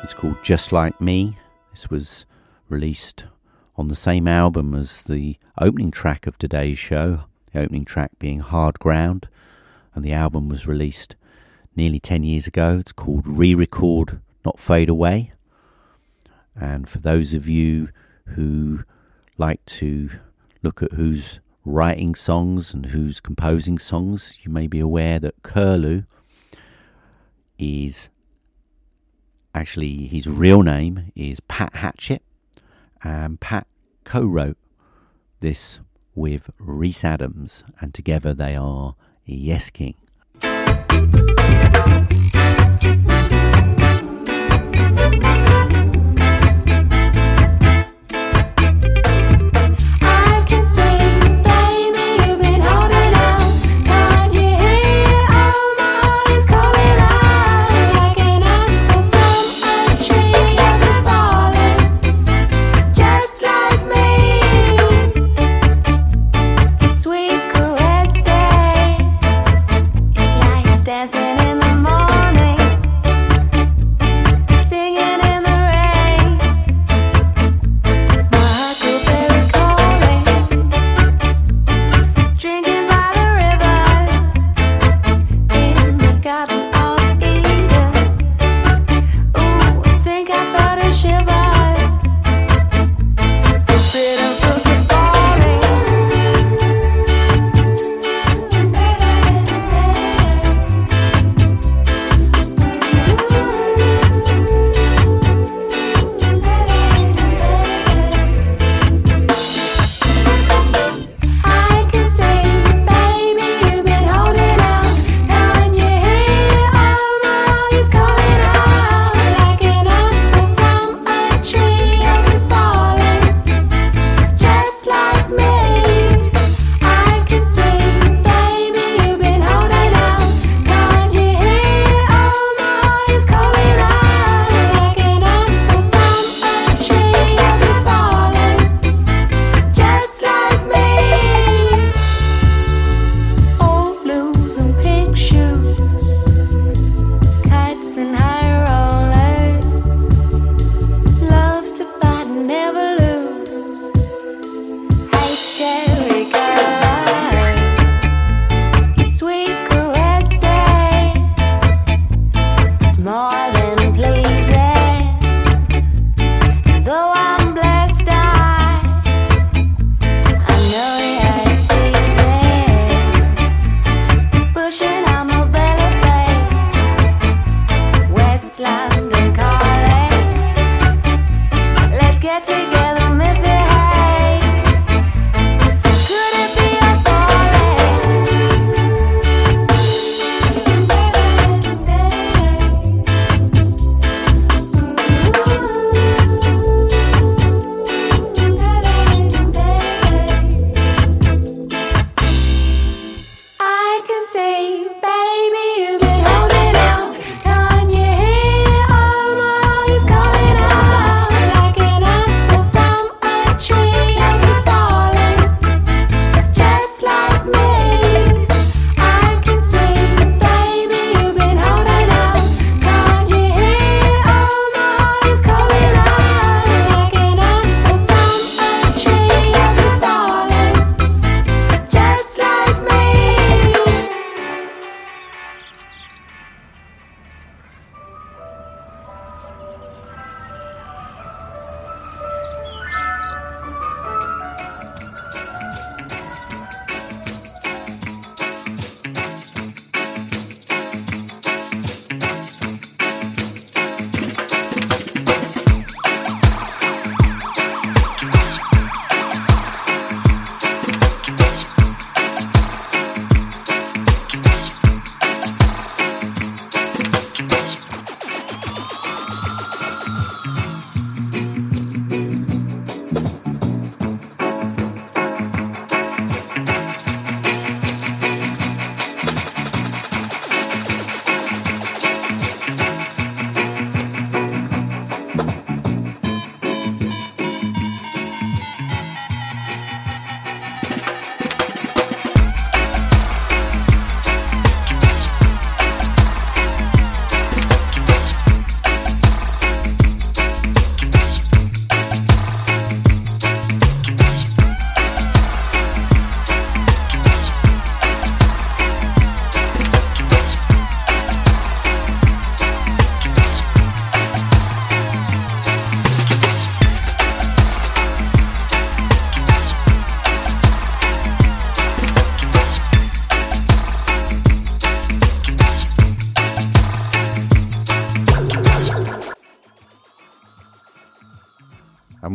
It's called Just Like Me. This was released on the same album as the opening track of today's show, the opening track being Hard Ground, and the album was released nearly 10 years ago. It's called Re Record Not Fade Away. And for those of you who like to look at who's writing songs and who's composing songs, you may be aware that Curlew is actually his real name is Pat Hatchett, and Pat co wrote this with Reese Adams, and together they are Yes King.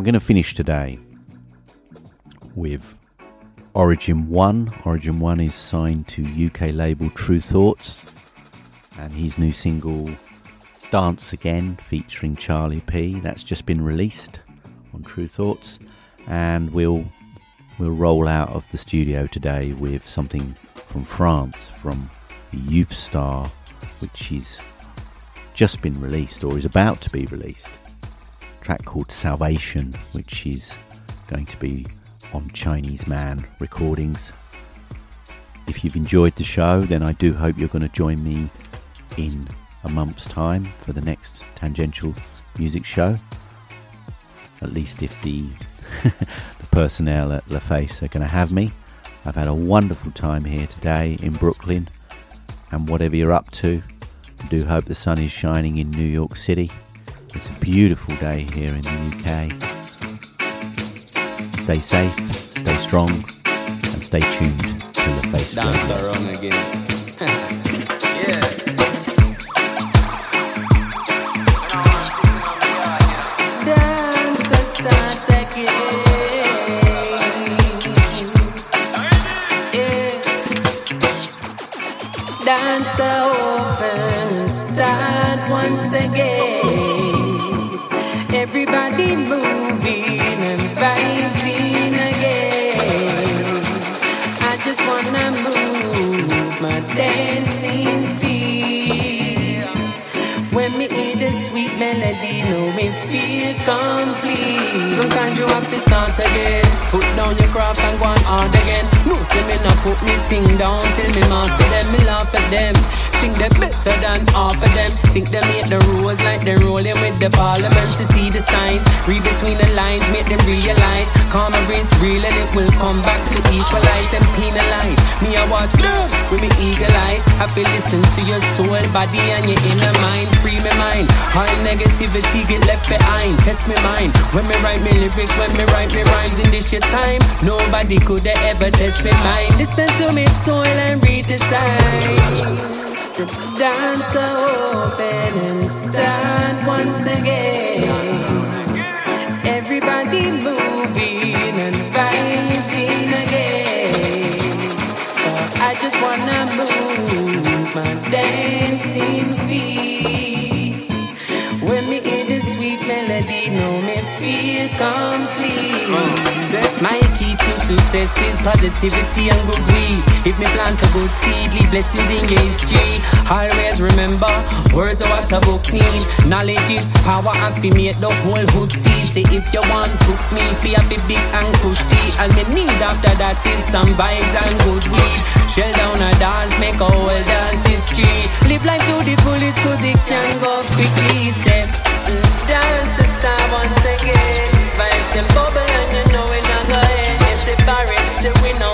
Going to finish today with Origin One. Origin One is signed to UK label Tru Thoughts, and his new single Dance Again featuring Charlie P. That's just been released on Tru Thoughts, and we'll we'll roll out of the studio today with something from France from the Youth Star, which is just been released or is about to be released. Track called Salvation, which is going to be on Chinese Man recordings. If you've enjoyed the show, then I do hope you're going to join me in a month's time for the next tangential music show. At least if the the personnel at La Face are going to have me. I've had a wonderful time here today in Brooklyn, and whatever you're up to, I do hope the sun is shining in New York City. It's a beautiful day here in the UK. Stay safe, stay strong, and stay tuned to the Face Dance Radio. around again. yeah. Dance start complete. Sometimes you have to start again. Put down your craft and go on hard again. No, say me not put me thing down till me master them. Me laugh at them. Think they better than half of them. Think they make the rules like they're rolling with the parliaments to see the signs. Read between the lines, make them realize. Karma is real and it will come back to equalize and penalize. Me, I watch blood with me eagle eyes. I feel listen to your soul, body, and your inner mind. Free my mind. All negativity get left behind. Test me mind. When me write me lyrics, when me write me rhymes in this your time. Nobody could ever test me mind. Listen to me soul and read the signs. So dance open and stand once again. Everybody moving and vibing again. I just wanna move my dancing feet. When me hear the sweet melody, know me feel complete. Success is positivity and good weed. If me plant a good seed, leave blessings in history. Always remember, words are what a book need. Knowledge is power and fi make the whole hood see. Say if you want cook me, fi a big and tea. And me need after that is some vibes and good weed. Shell down a dance, make a whole dance history. Live life to the fullest cause it can go quickly. Say, mm, dance a star once again. Vibes them bubble and you know Paris say we no